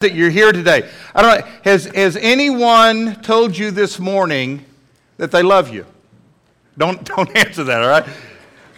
that you're here today. I don't know, has, has anyone told you this morning that they love you? Don't, don't answer that, all right?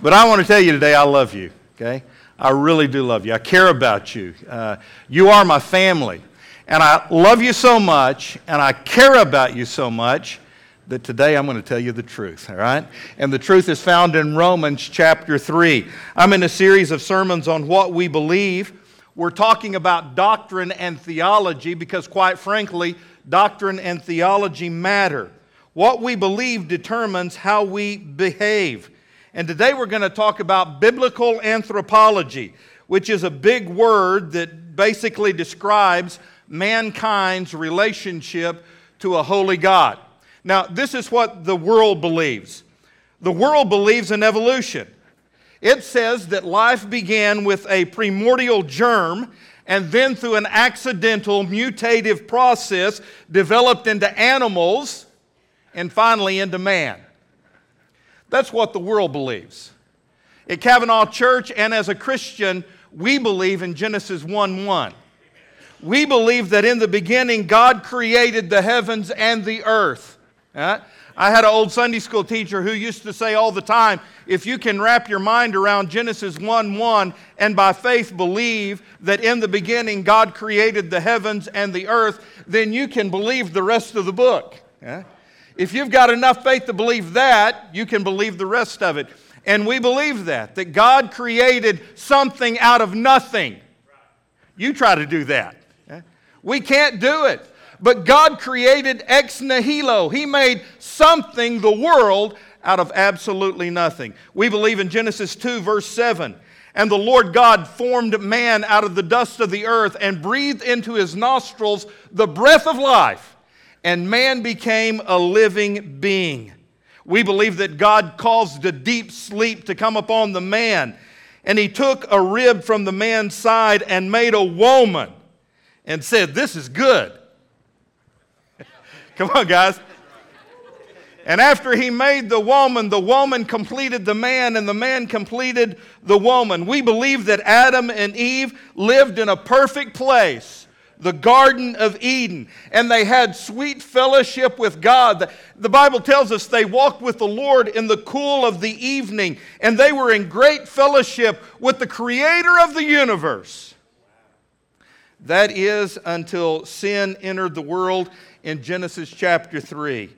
But I want to tell you today, I love you, okay? I really do love you. I care about you. Uh, you are my family. And I love you so much, and I care about you so much that today I'm going to tell you the truth, all right? And the truth is found in Romans chapter 3. I'm in a series of sermons on what we believe we're talking about doctrine and theology because, quite frankly, doctrine and theology matter. What we believe determines how we behave. And today we're going to talk about biblical anthropology, which is a big word that basically describes mankind's relationship to a holy God. Now, this is what the world believes the world believes in evolution. It says that life began with a primordial germ and then through an accidental mutative process developed into animals and finally into man. That's what the world believes. At Cavanaugh Church and as a Christian, we believe in Genesis 1 1. We believe that in the beginning God created the heavens and the earth. Uh, I had an old Sunday school teacher who used to say all the time if you can wrap your mind around Genesis 1 1 and by faith believe that in the beginning God created the heavens and the earth, then you can believe the rest of the book. Yeah? If you've got enough faith to believe that, you can believe the rest of it. And we believe that, that God created something out of nothing. You try to do that. Yeah? We can't do it. But God created ex nihilo. He made something, the world, out of absolutely nothing. We believe in Genesis 2, verse 7. And the Lord God formed man out of the dust of the earth and breathed into his nostrils the breath of life, and man became a living being. We believe that God caused a deep sleep to come upon the man, and he took a rib from the man's side and made a woman and said, This is good. Come on, guys. And after he made the woman, the woman completed the man, and the man completed the woman. We believe that Adam and Eve lived in a perfect place, the Garden of Eden, and they had sweet fellowship with God. The Bible tells us they walked with the Lord in the cool of the evening, and they were in great fellowship with the Creator of the universe. That is until sin entered the world in Genesis chapter 3.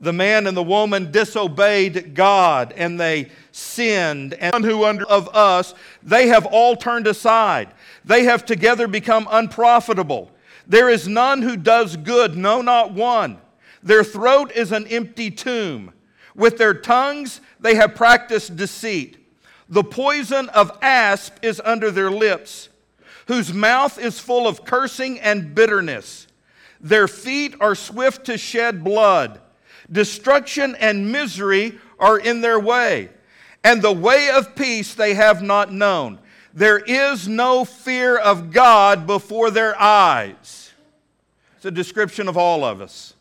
The man and the woman disobeyed God and they sinned, and who under of us, they have all turned aside. They have together become unprofitable. There is none who does good, no, not one. Their throat is an empty tomb. With their tongues they have practiced deceit. The poison of asp is under their lips, whose mouth is full of cursing and bitterness. Their feet are swift to shed blood. Destruction and misery are in their way, and the way of peace they have not known. There is no fear of God before their eyes. It's a description of all of us.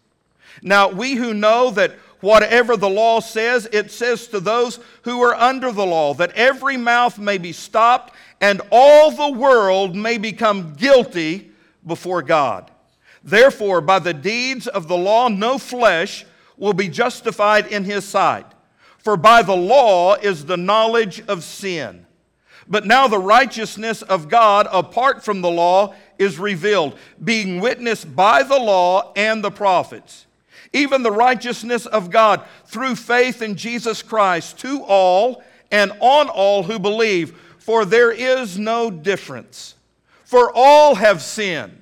Now, we who know that whatever the law says, it says to those who are under the law that every mouth may be stopped and all the world may become guilty before God. Therefore, by the deeds of the law, no flesh will be justified in his sight. For by the law is the knowledge of sin. But now the righteousness of God apart from the law is revealed, being witnessed by the law and the prophets. Even the righteousness of God through faith in Jesus Christ to all and on all who believe, for there is no difference. For all have sinned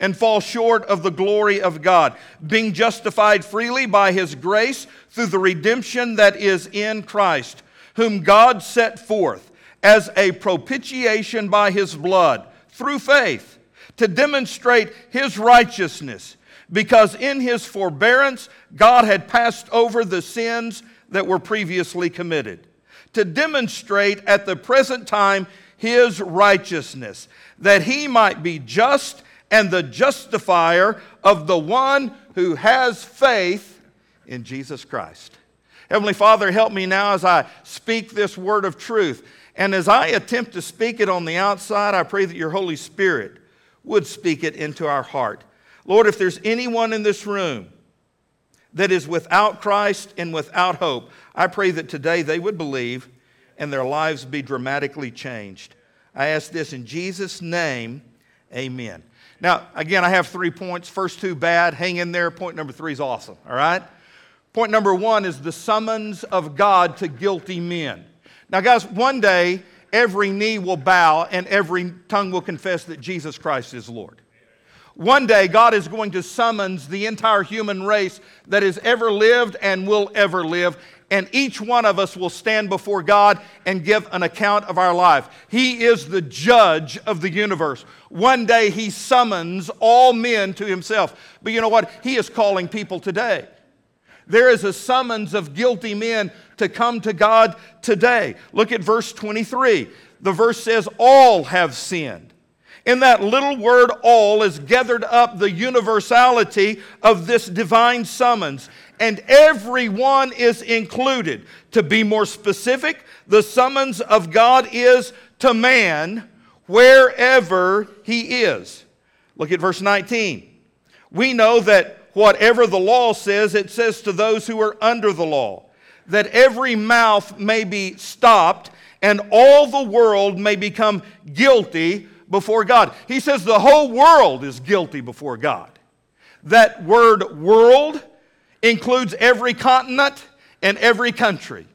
and fall short of the glory of God, being justified freely by his grace through the redemption that is in Christ, whom God set forth as a propitiation by his blood through faith to demonstrate his righteousness, because in his forbearance God had passed over the sins that were previously committed, to demonstrate at the present time his righteousness, that he might be just and the justifier of the one who has faith in Jesus Christ. Heavenly Father, help me now as I speak this word of truth. And as I attempt to speak it on the outside, I pray that your Holy Spirit would speak it into our heart. Lord, if there's anyone in this room that is without Christ and without hope, I pray that today they would believe and their lives be dramatically changed. I ask this in Jesus' name, amen. Now, again, I have three points. First two bad, hang in there. Point number three is awesome, all right? Point number one is the summons of God to guilty men. Now, guys, one day every knee will bow and every tongue will confess that Jesus Christ is Lord. One day, God is going to summons the entire human race that has ever lived and will ever live, and each one of us will stand before God and give an account of our life. He is the judge of the universe. One day, He summons all men to Himself. But you know what? He is calling people today. There is a summons of guilty men to come to God today. Look at verse 23. The verse says, All have sinned. In that little word, all, is gathered up the universality of this divine summons, and everyone is included. To be more specific, the summons of God is to man wherever he is. Look at verse 19. We know that whatever the law says, it says to those who are under the law, that every mouth may be stopped and all the world may become guilty before God. He says the whole world is guilty before God. That word world includes every continent and every country.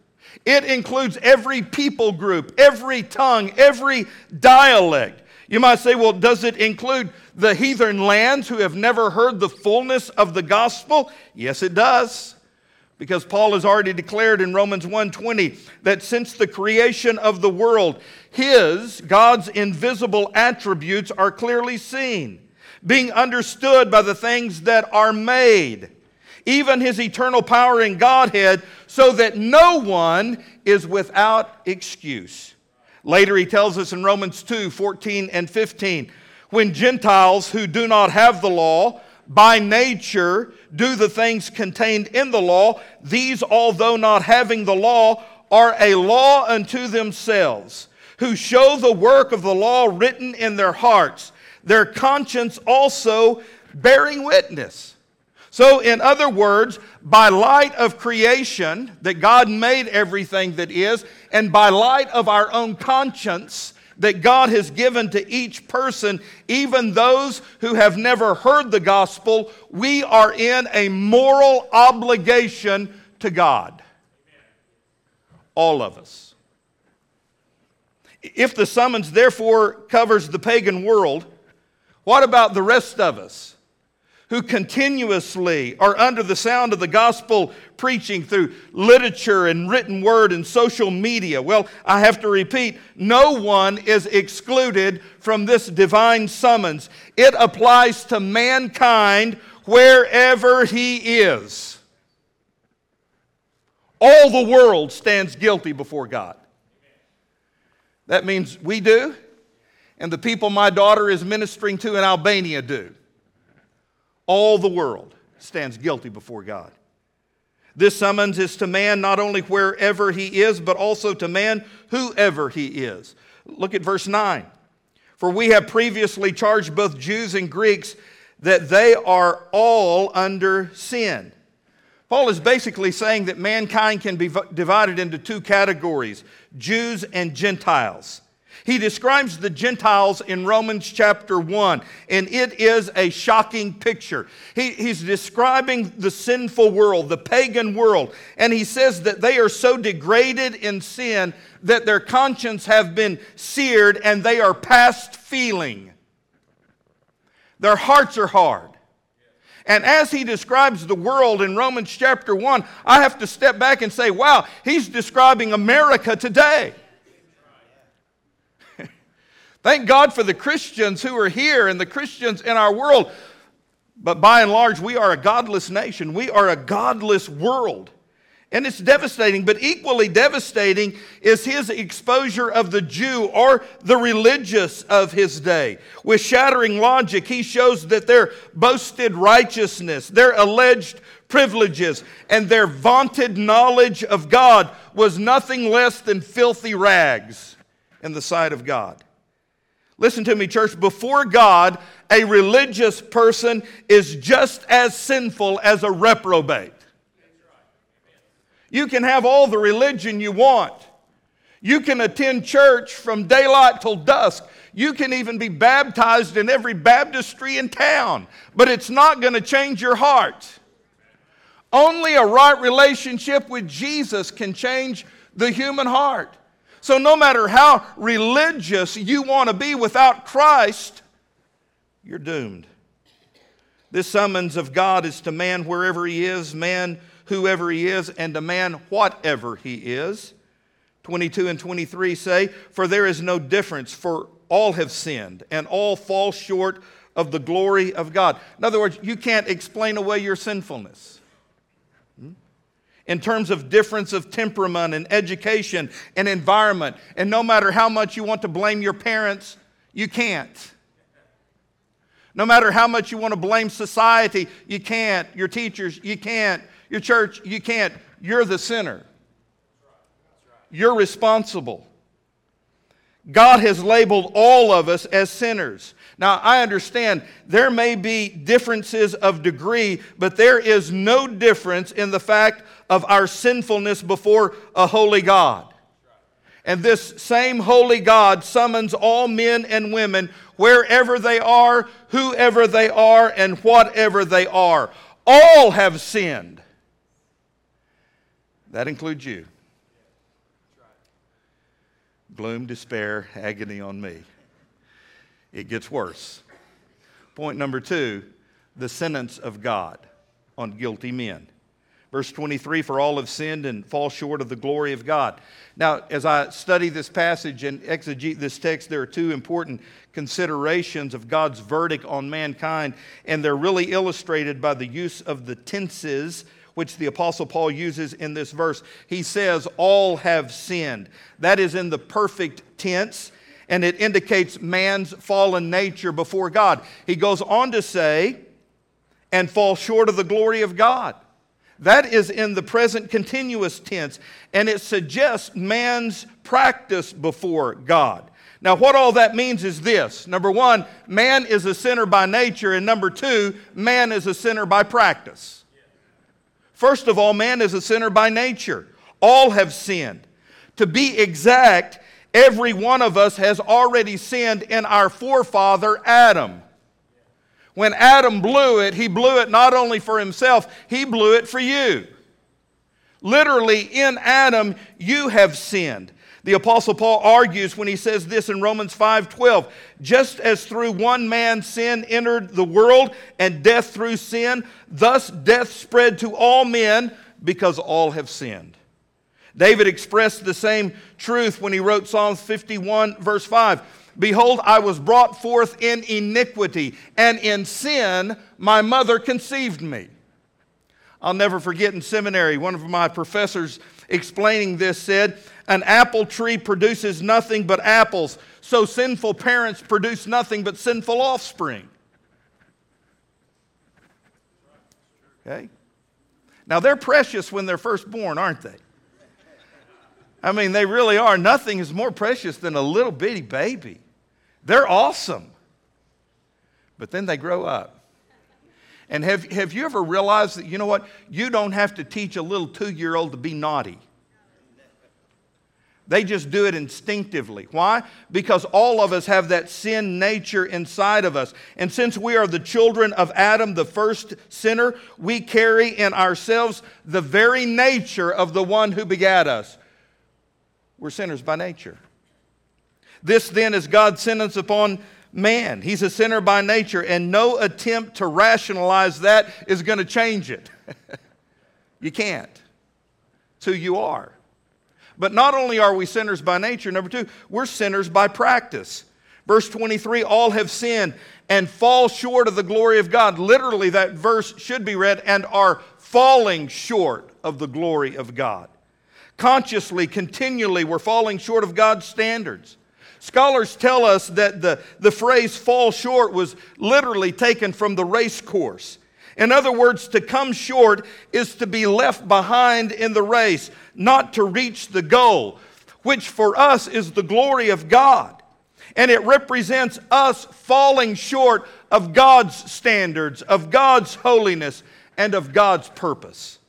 It includes every people group, every tongue, every dialect. You might say, well, does it include the heathen lands who have never heard the fullness of the gospel? Yes, it does. Because Paul has already declared in Romans 1:20 that since the creation of the world, his God's invisible attributes are clearly seen, being understood by the things that are made, even his eternal power in Godhead, so that no one is without excuse. Later, he tells us in Romans 2:14 and 15 when Gentiles who do not have the law, by nature, do the things contained in the law, these, although not having the law, are a law unto themselves, who show the work of the law written in their hearts, their conscience also bearing witness. So, in other words, by light of creation, that God made everything that is, and by light of our own conscience that God has given to each person, even those who have never heard the gospel, we are in a moral obligation to God. All of us. If the summons therefore covers the pagan world, what about the rest of us? Who continuously are under the sound of the gospel preaching through literature and written word and social media. Well, I have to repeat no one is excluded from this divine summons. It applies to mankind wherever he is. All the world stands guilty before God. That means we do, and the people my daughter is ministering to in Albania do all the world stands guilty before God. This summons is to man not only wherever he is, but also to man whoever he is. Look at verse 9. For we have previously charged both Jews and Greeks that they are all under sin. Paul is basically saying that mankind can be divided into two categories Jews and Gentiles. He describes the Gentiles in Romans chapter 1, and it is a shocking picture. He, he's describing the sinful world, the pagan world, and he says that they are so degraded in sin that their conscience have been seared and they are past feeling. Their hearts are hard. And as he describes the world in Romans chapter 1, I have to step back and say, wow, he's describing America today. Thank God for the Christians who are here and the Christians in our world. But by and large, we are a godless nation. We are a godless world. And it's devastating, but equally devastating is his exposure of the Jew or the religious of his day. With shattering logic, he shows that their boasted righteousness, their alleged privileges, and their vaunted knowledge of God was nothing less than filthy rags in the sight of God. Listen to me, church. Before God, a religious person is just as sinful as a reprobate. You can have all the religion you want. You can attend church from daylight till dusk. You can even be baptized in every baptistry in town, but it's not going to change your heart. Only a right relationship with Jesus can change the human heart. So, no matter how religious you want to be without Christ, you're doomed. This summons of God is to man wherever he is, man whoever he is, and to man whatever he is. 22 and 23 say, For there is no difference, for all have sinned and all fall short of the glory of God. In other words, you can't explain away your sinfulness. In terms of difference of temperament and education and environment, and no matter how much you want to blame your parents, you can't. No matter how much you want to blame society, you can't. Your teachers, you can't. Your church, you can't. You're the sinner. You're responsible. God has labeled all of us as sinners. Now, I understand there may be differences of degree, but there is no difference in the fact of our sinfulness before a holy God. And this same holy God summons all men and women, wherever they are, whoever they are, and whatever they are. All have sinned. That includes you gloom, despair, agony on me. It gets worse. Point number two the sentence of God on guilty men. Verse 23 For all have sinned and fall short of the glory of God. Now, as I study this passage and exegete this text, there are two important considerations of God's verdict on mankind, and they're really illustrated by the use of the tenses which the Apostle Paul uses in this verse. He says, All have sinned. That is in the perfect tense, and it indicates man's fallen nature before God. He goes on to say, And fall short of the glory of God. That is in the present continuous tense, and it suggests man's practice before God. Now, what all that means is this number one, man is a sinner by nature, and number two, man is a sinner by practice. First of all, man is a sinner by nature. All have sinned. To be exact, every one of us has already sinned in our forefather Adam. When Adam blew it, he blew it not only for himself, he blew it for you. Literally, in Adam, you have sinned. The apostle Paul argues when he says this in Romans 5:12, just as through one man sin entered the world and death through sin, thus death spread to all men because all have sinned. David expressed the same truth when he wrote Psalms 51 verse 5. Behold, I was brought forth in iniquity, and in sin my mother conceived me. I'll never forget in seminary, one of my professors explaining this said, An apple tree produces nothing but apples, so sinful parents produce nothing but sinful offspring. Okay? Now, they're precious when they're first born, aren't they? I mean, they really are. Nothing is more precious than a little bitty baby. They're awesome. But then they grow up. And have, have you ever realized that, you know what? You don't have to teach a little two year old to be naughty. They just do it instinctively. Why? Because all of us have that sin nature inside of us. And since we are the children of Adam, the first sinner, we carry in ourselves the very nature of the one who begat us. We're sinners by nature. This then is God's sentence upon man. He's a sinner by nature, and no attempt to rationalize that is going to change it. you can't. It's who you are. But not only are we sinners by nature, number two, we're sinners by practice. Verse 23 all have sinned and fall short of the glory of God. Literally, that verse should be read and are falling short of the glory of God. Consciously, continually, we're falling short of God's standards. Scholars tell us that the, the phrase fall short was literally taken from the race course. In other words, to come short is to be left behind in the race, not to reach the goal, which for us is the glory of God. And it represents us falling short of God's standards, of God's holiness, and of God's purpose.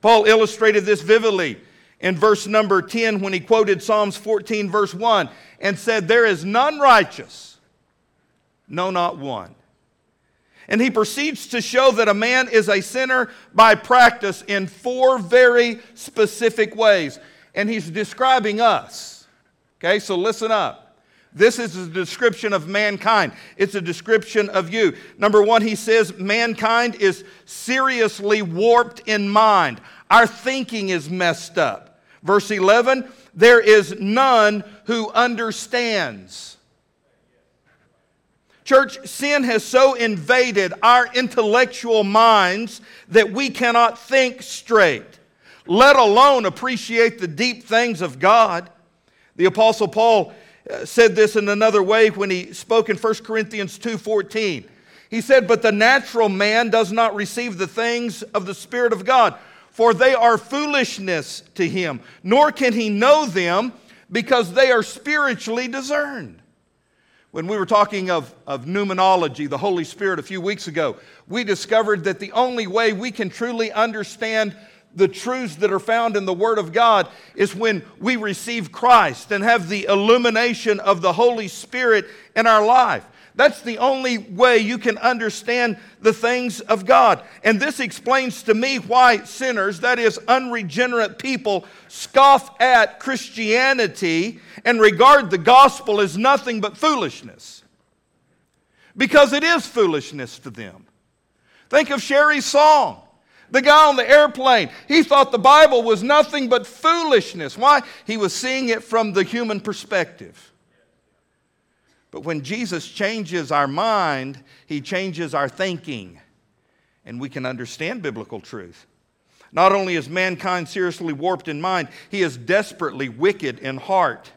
Paul illustrated this vividly in verse number 10 when he quoted Psalms 14, verse 1, and said, There is none righteous, no, not one. And he proceeds to show that a man is a sinner by practice in four very specific ways. And he's describing us. Okay, so listen up. This is a description of mankind. It's a description of you. Number one, he says mankind is seriously warped in mind. Our thinking is messed up. Verse 11, there is none who understands. Church, sin has so invaded our intellectual minds that we cannot think straight, let alone appreciate the deep things of God. The apostle Paul uh, said this in another way when he spoke in 1 Corinthians 2:14. He said, "But the natural man does not receive the things of the spirit of God, for they are foolishness to him, nor can he know them because they are spiritually discerned." When we were talking of, of pneumatology, the Holy Spirit, a few weeks ago, we discovered that the only way we can truly understand the truths that are found in the Word of God is when we receive Christ and have the illumination of the Holy Spirit in our life. That's the only way you can understand the things of God. And this explains to me why sinners, that is, unregenerate people, scoff at Christianity and regard the gospel as nothing but foolishness. Because it is foolishness to them. Think of Sherry's song. The guy on the airplane, he thought the Bible was nothing but foolishness. Why? He was seeing it from the human perspective. But when Jesus changes our mind, he changes our thinking, and we can understand biblical truth. Not only is mankind seriously warped in mind, he is desperately wicked in heart.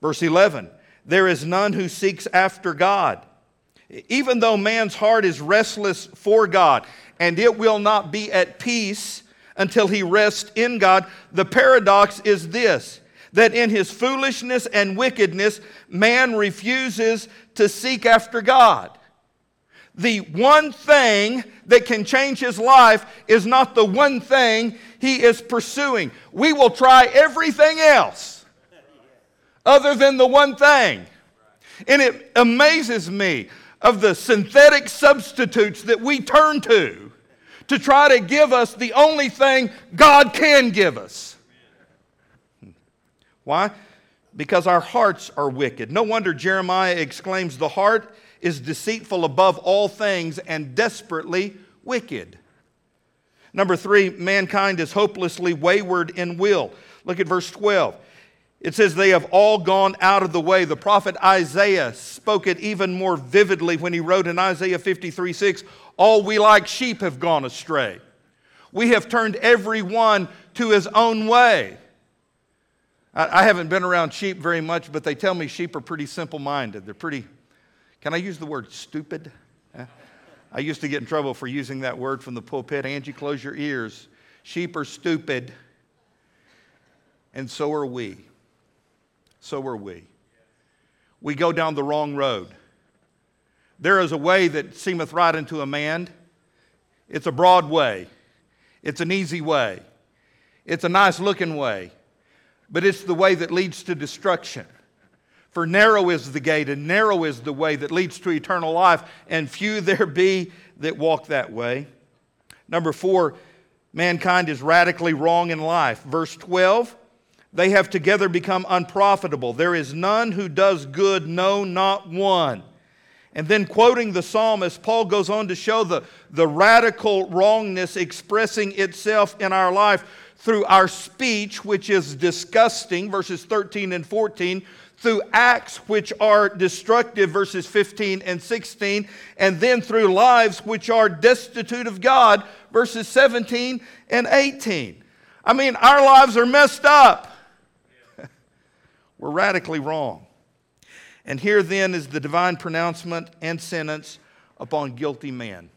Verse 11 There is none who seeks after God. Even though man's heart is restless for God, and it will not be at peace until he rests in God, the paradox is this that in his foolishness and wickedness, man refuses to seek after God. The one thing that can change his life is not the one thing he is pursuing. We will try everything else other than the one thing. And it amazes me of the synthetic substitutes that we turn to to try to give us the only thing God can give us. Why? Because our hearts are wicked. No wonder Jeremiah exclaims, The heart is deceitful above all things and desperately wicked. Number three, mankind is hopelessly wayward in will. Look at verse 12. It says, They have all gone out of the way. The prophet Isaiah spoke it even more vividly when he wrote in Isaiah 53 6, All we like sheep have gone astray. We have turned every one to his own way. I, haven't been around sheep very much, but they tell me sheep are pretty simple minded. They're pretty, can I use the word stupid? Eh? I used to get in trouble for using that word from the pulpit. Angie, close your ears. Sheep are stupid, and so are we. So are we. We go down the wrong road. There is a way that seemeth right unto a man. It's a broad way, it's an easy way, it's a nice looking way but it's the way that leads to destruction. For narrow is the gate, and narrow is the way that leads to eternal life, and few there be that walk that way. Number four, mankind is radically wrong in life. Verse 12, they have together become unprofitable. There is none who does good, no, not one. And then, quoting the psalmist, Paul goes on to show the, the radical wrongness expressing itself in our life through our speech, which is disgusting, verses 13 and 14, through acts which are destructive, verses 15 and 16, and then through lives which are destitute of God, verses 17 and 18. I mean, our lives are messed up. We're radically wrong. And here then is the divine pronouncement and sentence upon guilty man.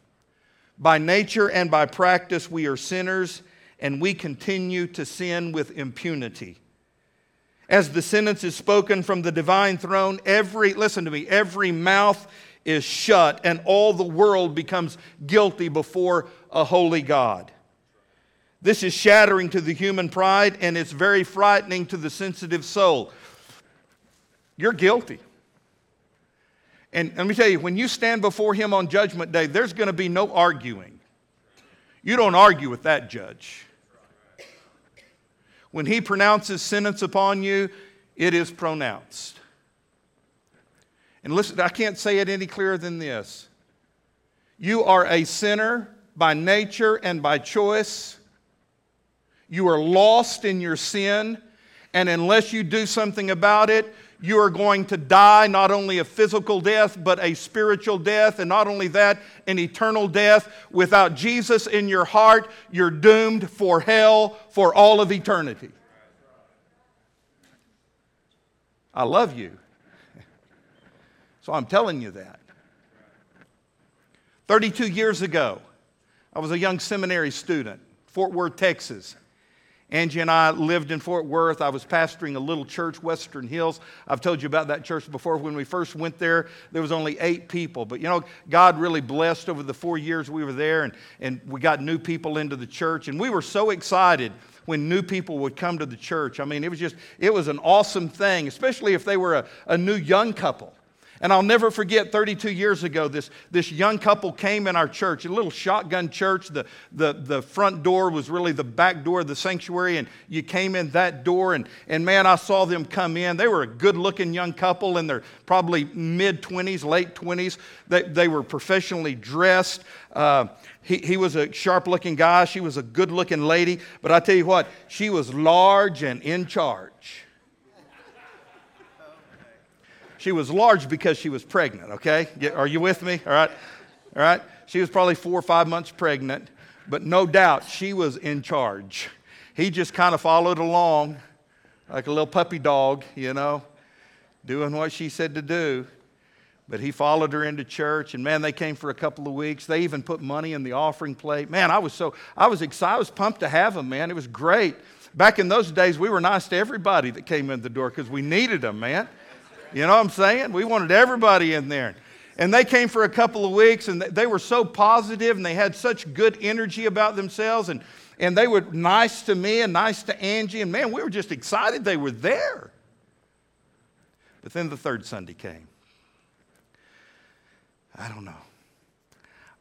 By nature and by practice, we are sinners and we continue to sin with impunity. As the sentence is spoken from the divine throne, every, listen to me, every mouth is shut and all the world becomes guilty before a holy God. This is shattering to the human pride and it's very frightening to the sensitive soul. You're guilty. And let me tell you, when you stand before Him on Judgment Day, there's going to be no arguing. You don't argue with that judge. When He pronounces sentence upon you, it is pronounced. And listen, I can't say it any clearer than this. You are a sinner by nature and by choice. You are lost in your sin, and unless you do something about it, you are going to die not only a physical death, but a spiritual death, and not only that, an eternal death. Without Jesus in your heart, you're doomed for hell for all of eternity. I love you. So I'm telling you that. 32 years ago, I was a young seminary student, Fort Worth, Texas. Angie and I lived in Fort Worth. I was pastoring a little church, Western Hills. I've told you about that church before. When we first went there, there was only eight people. But you know, God really blessed over the four years we were there, and, and we got new people into the church. And we were so excited when new people would come to the church. I mean, it was just, it was an awesome thing, especially if they were a, a new young couple. And I'll never forget 32 years ago, this, this young couple came in our church, a little shotgun church. The, the, the front door was really the back door of the sanctuary, and you came in that door. And, and man, I saw them come in. They were a good looking young couple in their probably mid 20s, late 20s. They, they were professionally dressed. Uh, he, he was a sharp looking guy. She was a good looking lady. But I tell you what, she was large and in charge. She was large because she was pregnant, okay? Are you with me? All right? All right? She was probably four or five months pregnant, but no doubt she was in charge. He just kind of followed along like a little puppy dog, you know, doing what she said to do. But he followed her into church, and man, they came for a couple of weeks. They even put money in the offering plate. Man, I was so I was excited. I was pumped to have them, man. It was great. Back in those days, we were nice to everybody that came in the door because we needed them, man. You know what I'm saying? We wanted everybody in there. And they came for a couple of weeks and they were so positive and they had such good energy about themselves. And, and they were nice to me and nice to Angie. And man, we were just excited they were there. But then the third Sunday came. I don't know.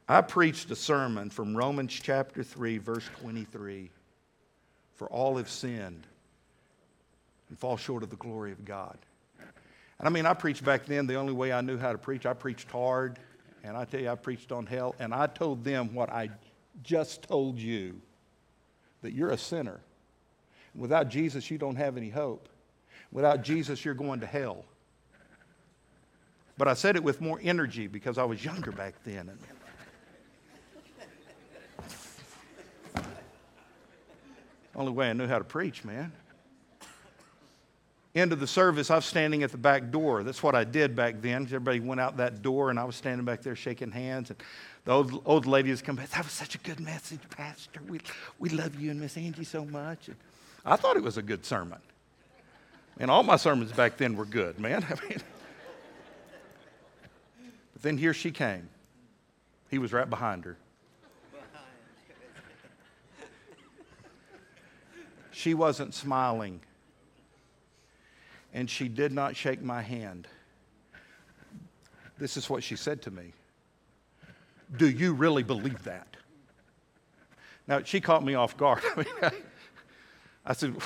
I preached a sermon from Romans chapter 3, verse 23. For all have sinned and fall short of the glory of God. And I mean, I preached back then the only way I knew how to preach. I preached hard, and I tell you, I preached on hell, and I told them what I just told you that you're a sinner. Without Jesus, you don't have any hope. Without Jesus, you're going to hell. But I said it with more energy because I was younger back then. Only way I knew how to preach, man end of the service, I was standing at the back door. That's what I did back then. Everybody went out that door, and I was standing back there shaking hands. And the old, old lady was coming back. That was such a good message, Pastor. We, we love you and Miss Angie so much. And I thought it was a good sermon. And all my sermons back then were good, man. I mean, but then here she came. He was right behind her. She wasn't smiling and she did not shake my hand. This is what she said to me Do you really believe that? Now, she caught me off guard. I, mean, I said,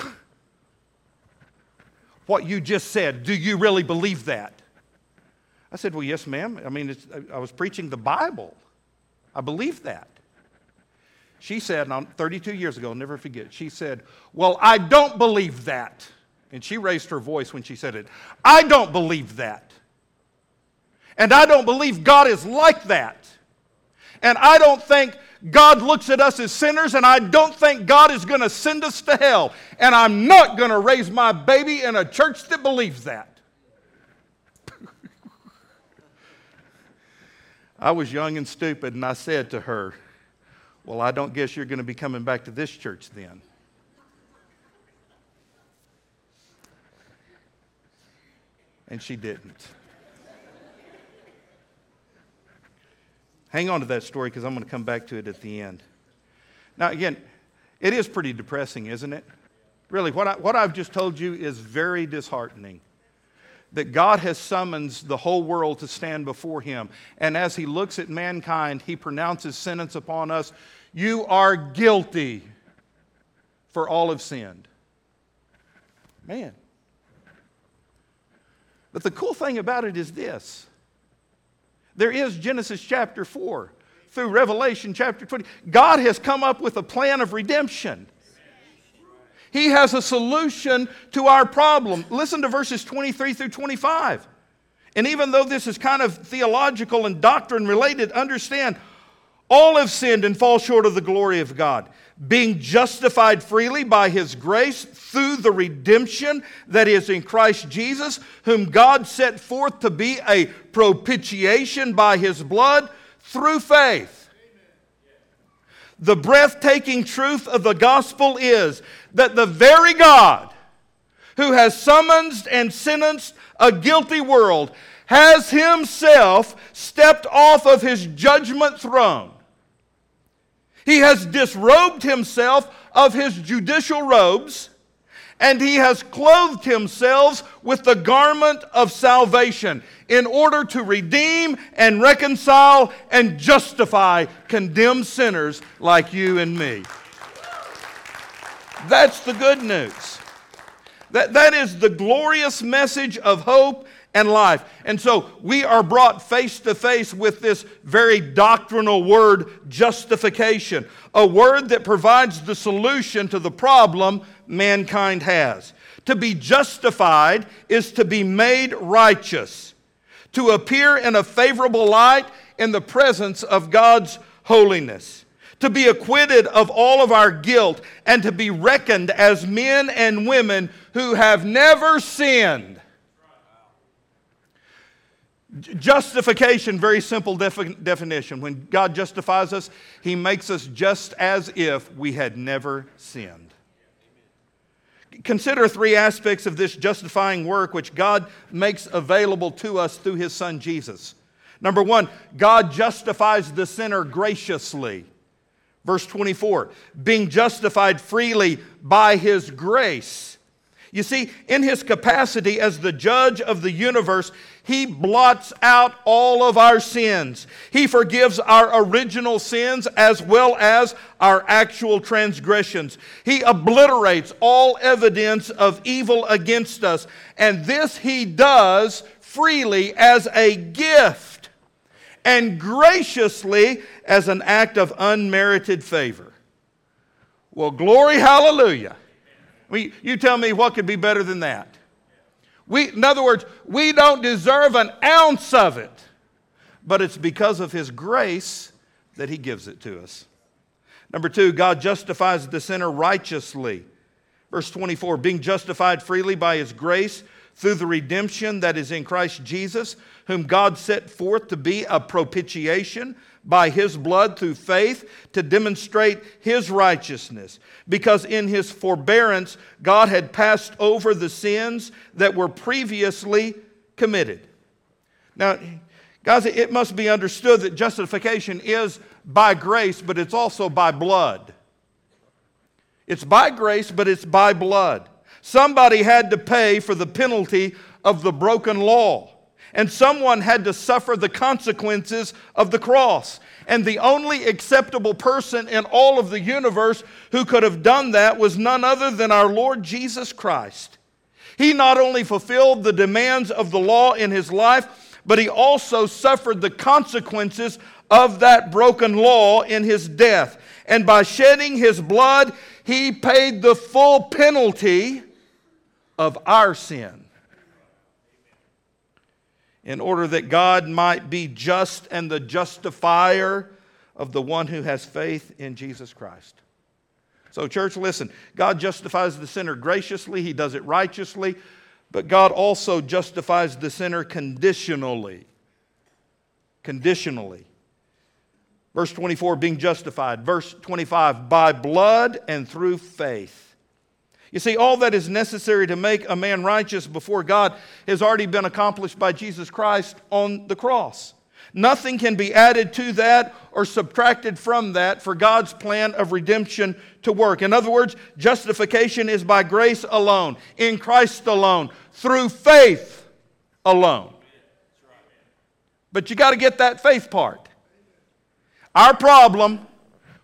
What you just said, do you really believe that? I said, Well, yes, ma'am. I mean, I was preaching the Bible. I believe that. She said, 32 years ago, I'll never forget, she said, Well, I don't believe that. And she raised her voice when she said it. I don't believe that. And I don't believe God is like that. And I don't think God looks at us as sinners, and I don't think God is going to send us to hell. And I'm not going to raise my baby in a church that believes that. I was young and stupid, and I said to her, Well, I don't guess you're going to be coming back to this church then. And she didn't. Hang on to that story because I'm going to come back to it at the end. Now, again, it is pretty depressing, isn't it? Really, what, I, what I've just told you is very disheartening. That God has summoned the whole world to stand before Him. And as He looks at mankind, He pronounces sentence upon us You are guilty, for all have sinned. Man. But the cool thing about it is this there is Genesis chapter 4 through Revelation chapter 20. God has come up with a plan of redemption. He has a solution to our problem. Listen to verses 23 through 25. And even though this is kind of theological and doctrine related, understand all have sinned and fall short of the glory of God, being justified freely by his grace through the redemption that is in Christ Jesus, whom God set forth to be a propitiation by his blood through faith. The breathtaking truth of the gospel is that the very God who has summoned and sentenced a guilty world has himself stepped off of his judgment throne. He has disrobed himself of his judicial robes and he has clothed himself with the garment of salvation in order to redeem and reconcile and justify condemned sinners like you and me. That's the good news. That, that is the glorious message of hope and life. And so we are brought face to face with this very doctrinal word, justification, a word that provides the solution to the problem mankind has. To be justified is to be made righteous, to appear in a favorable light in the presence of God's holiness, to be acquitted of all of our guilt, and to be reckoned as men and women who have never sinned Justification, very simple defi- definition. When God justifies us, He makes us just as if we had never sinned. Consider three aspects of this justifying work which God makes available to us through His Son Jesus. Number one, God justifies the sinner graciously. Verse 24, being justified freely by His grace. You see, in his capacity as the judge of the universe, he blots out all of our sins. He forgives our original sins as well as our actual transgressions. He obliterates all evidence of evil against us. And this he does freely as a gift and graciously as an act of unmerited favor. Well, glory, hallelujah. I mean, you tell me what could be better than that. We, in other words, we don't deserve an ounce of it, but it's because of His grace that He gives it to us. Number two, God justifies the sinner righteously. Verse 24, being justified freely by His grace through the redemption that is in Christ Jesus, whom God set forth to be a propitiation by his blood through faith to demonstrate his righteousness. Because in his forbearance, God had passed over the sins that were previously committed. Now, guys, it must be understood that justification is by grace, but it's also by blood. It's by grace, but it's by blood. Somebody had to pay for the penalty of the broken law and someone had to suffer the consequences of the cross. And the only acceptable person in all of the universe who could have done that was none other than our Lord Jesus Christ. He not only fulfilled the demands of the law in his life, but he also suffered the consequences of that broken law in his death. And by shedding his blood, he paid the full penalty of our sin in order that God might be just and the justifier of the one who has faith in Jesus Christ. So, church, listen God justifies the sinner graciously, He does it righteously, but God also justifies the sinner conditionally. Conditionally. Verse 24, being justified. Verse 25, by blood and through faith. You see, all that is necessary to make a man righteous before God has already been accomplished by Jesus Christ on the cross. Nothing can be added to that or subtracted from that for God's plan of redemption to work. In other words, justification is by grace alone, in Christ alone, through faith alone. But you got to get that faith part. Our problem,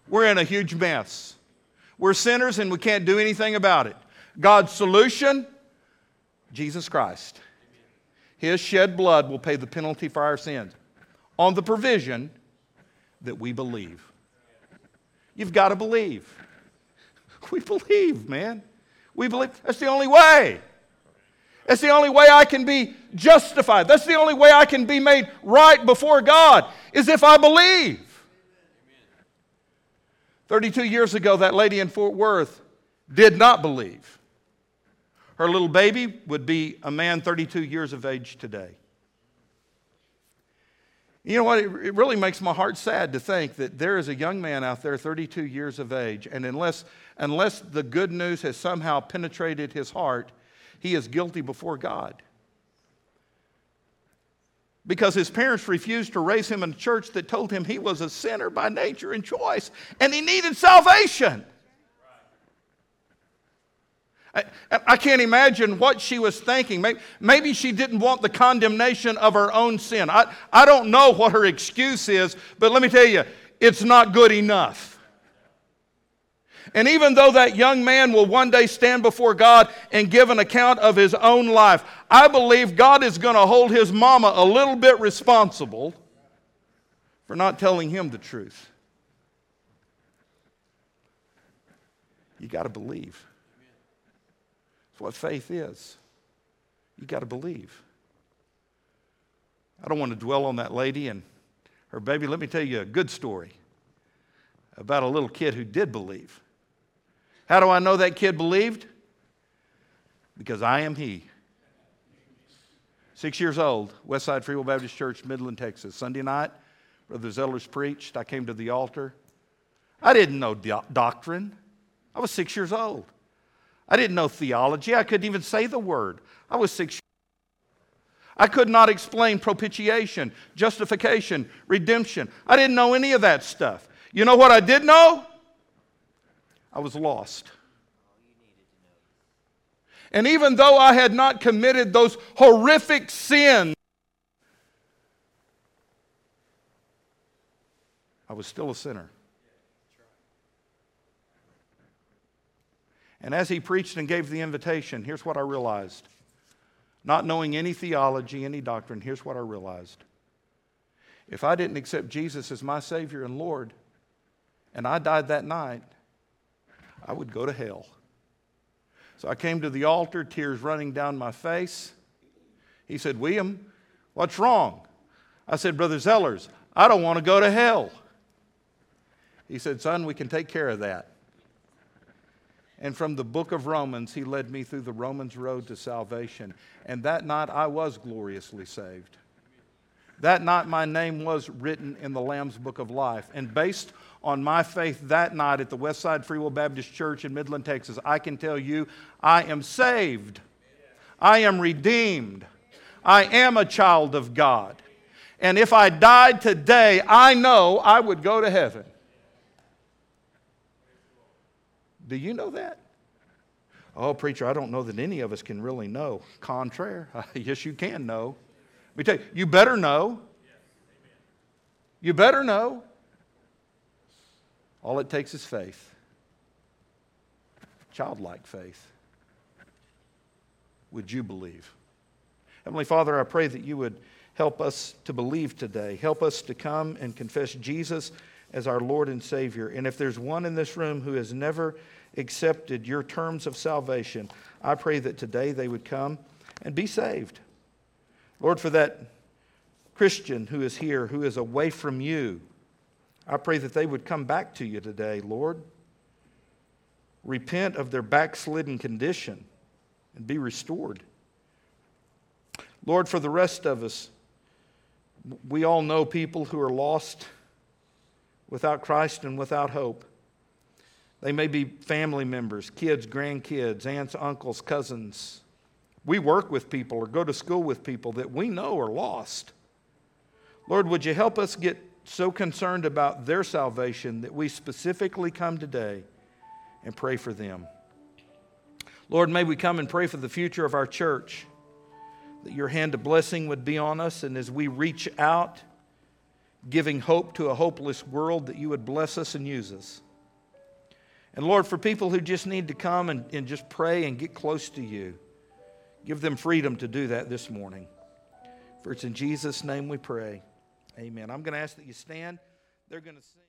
we're in a huge mess. We're sinners and we can't do anything about it. God's solution Jesus Christ. His shed blood will pay the penalty for our sins on the provision that we believe. You've got to believe. We believe, man. We believe. That's the only way. That's the only way I can be justified. That's the only way I can be made right before God, is if I believe. 32 years ago, that lady in Fort Worth did not believe. Her little baby would be a man 32 years of age today. You know what? It really makes my heart sad to think that there is a young man out there, 32 years of age, and unless, unless the good news has somehow penetrated his heart, he is guilty before God because his parents refused to raise him in a church that told him he was a sinner by nature and choice and he needed salvation. I, I can't imagine what she was thinking. Maybe, maybe, she didn't want the condemnation of her own sin. I, I don't know what her excuse is, but let me tell you, it's not good enough. And even though that young man will one day stand before God and give an account of his own life, I believe God is going to hold his mama a little bit responsible for not telling him the truth. You got to believe. That's what faith is. You got to believe. I don't want to dwell on that lady and her baby. Let me tell you a good story about a little kid who did believe. How do I know that kid believed? Because I am he. Six years old, Westside Free Will Baptist Church, Midland, Texas. Sunday night, Brother Zellers preached. I came to the altar. I didn't know do- doctrine. I was six years old. I didn't know theology. I couldn't even say the word. I was six years I could not explain propitiation, justification, redemption. I didn't know any of that stuff. You know what I did know? I was lost. And even though I had not committed those horrific sins, I was still a sinner. And as he preached and gave the invitation, here's what I realized. Not knowing any theology, any doctrine, here's what I realized. If I didn't accept Jesus as my Savior and Lord, and I died that night, I would go to hell. So I came to the altar, tears running down my face. He said, William, what's wrong? I said, Brother Zellers, I don't want to go to hell. He said, Son, we can take care of that. And from the book of Romans, he led me through the Romans road to salvation. And that night I was gloriously saved. That night my name was written in the Lamb's book of life. And based on my faith that night at the Westside Free Will Baptist Church in Midland, Texas, I can tell you I am saved. I am redeemed. I am a child of God. And if I died today, I know I would go to heaven. Do you know that? Oh, preacher, I don't know that any of us can really know. Contraire. yes, you can know. Me tell you, you better know. You better know. All it takes is faith, childlike faith. Would you believe? Heavenly Father, I pray that you would help us to believe today. Help us to come and confess Jesus as our Lord and Savior. And if there's one in this room who has never accepted your terms of salvation, I pray that today they would come and be saved. Lord, for that Christian who is here, who is away from you, I pray that they would come back to you today, Lord. Repent of their backslidden condition and be restored. Lord, for the rest of us, we all know people who are lost without Christ and without hope. They may be family members, kids, grandkids, aunts, uncles, cousins. We work with people or go to school with people that we know are lost. Lord, would you help us get so concerned about their salvation that we specifically come today and pray for them? Lord, may we come and pray for the future of our church, that your hand of blessing would be on us, and as we reach out, giving hope to a hopeless world, that you would bless us and use us. And Lord, for people who just need to come and, and just pray and get close to you, give them freedom to do that this morning. For it's in Jesus' name we pray. Amen. I'm going to ask that you stand. They're going to sing.